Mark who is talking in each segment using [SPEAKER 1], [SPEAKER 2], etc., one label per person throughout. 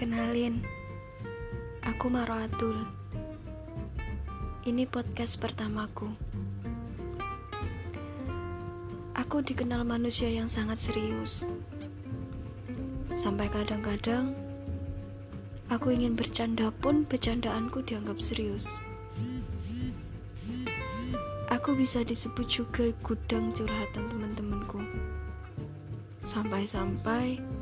[SPEAKER 1] Kenalin, aku Maro Atul. Ini podcast pertamaku. Aku dikenal manusia yang sangat serius. Sampai kadang-kadang aku ingin bercanda pun bercandaanku dianggap serius. Aku bisa disebut juga gudang curhatan teman-temanku. Sampai-sampai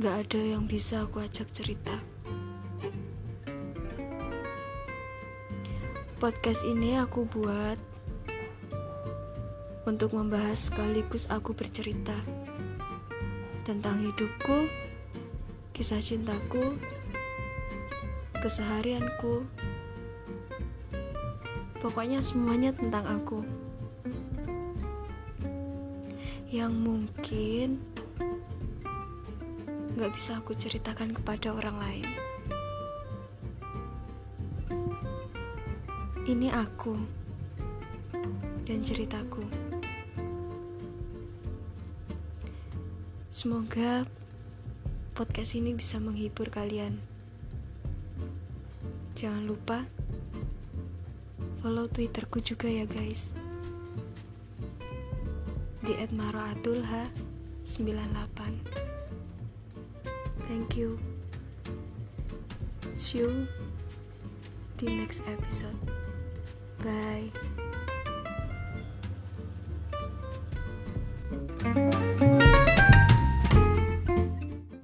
[SPEAKER 1] gak ada yang bisa aku ajak cerita. Podcast ini aku buat untuk membahas sekaligus aku bercerita tentang hidupku, kisah cintaku, keseharianku, pokoknya semuanya tentang aku yang mungkin gak bisa aku ceritakan kepada orang lain. Ini aku dan ceritaku. Semoga podcast ini bisa menghibur kalian. Jangan lupa follow twitterku juga ya guys di @maroatulh98 thank you. See you di next episode. Bye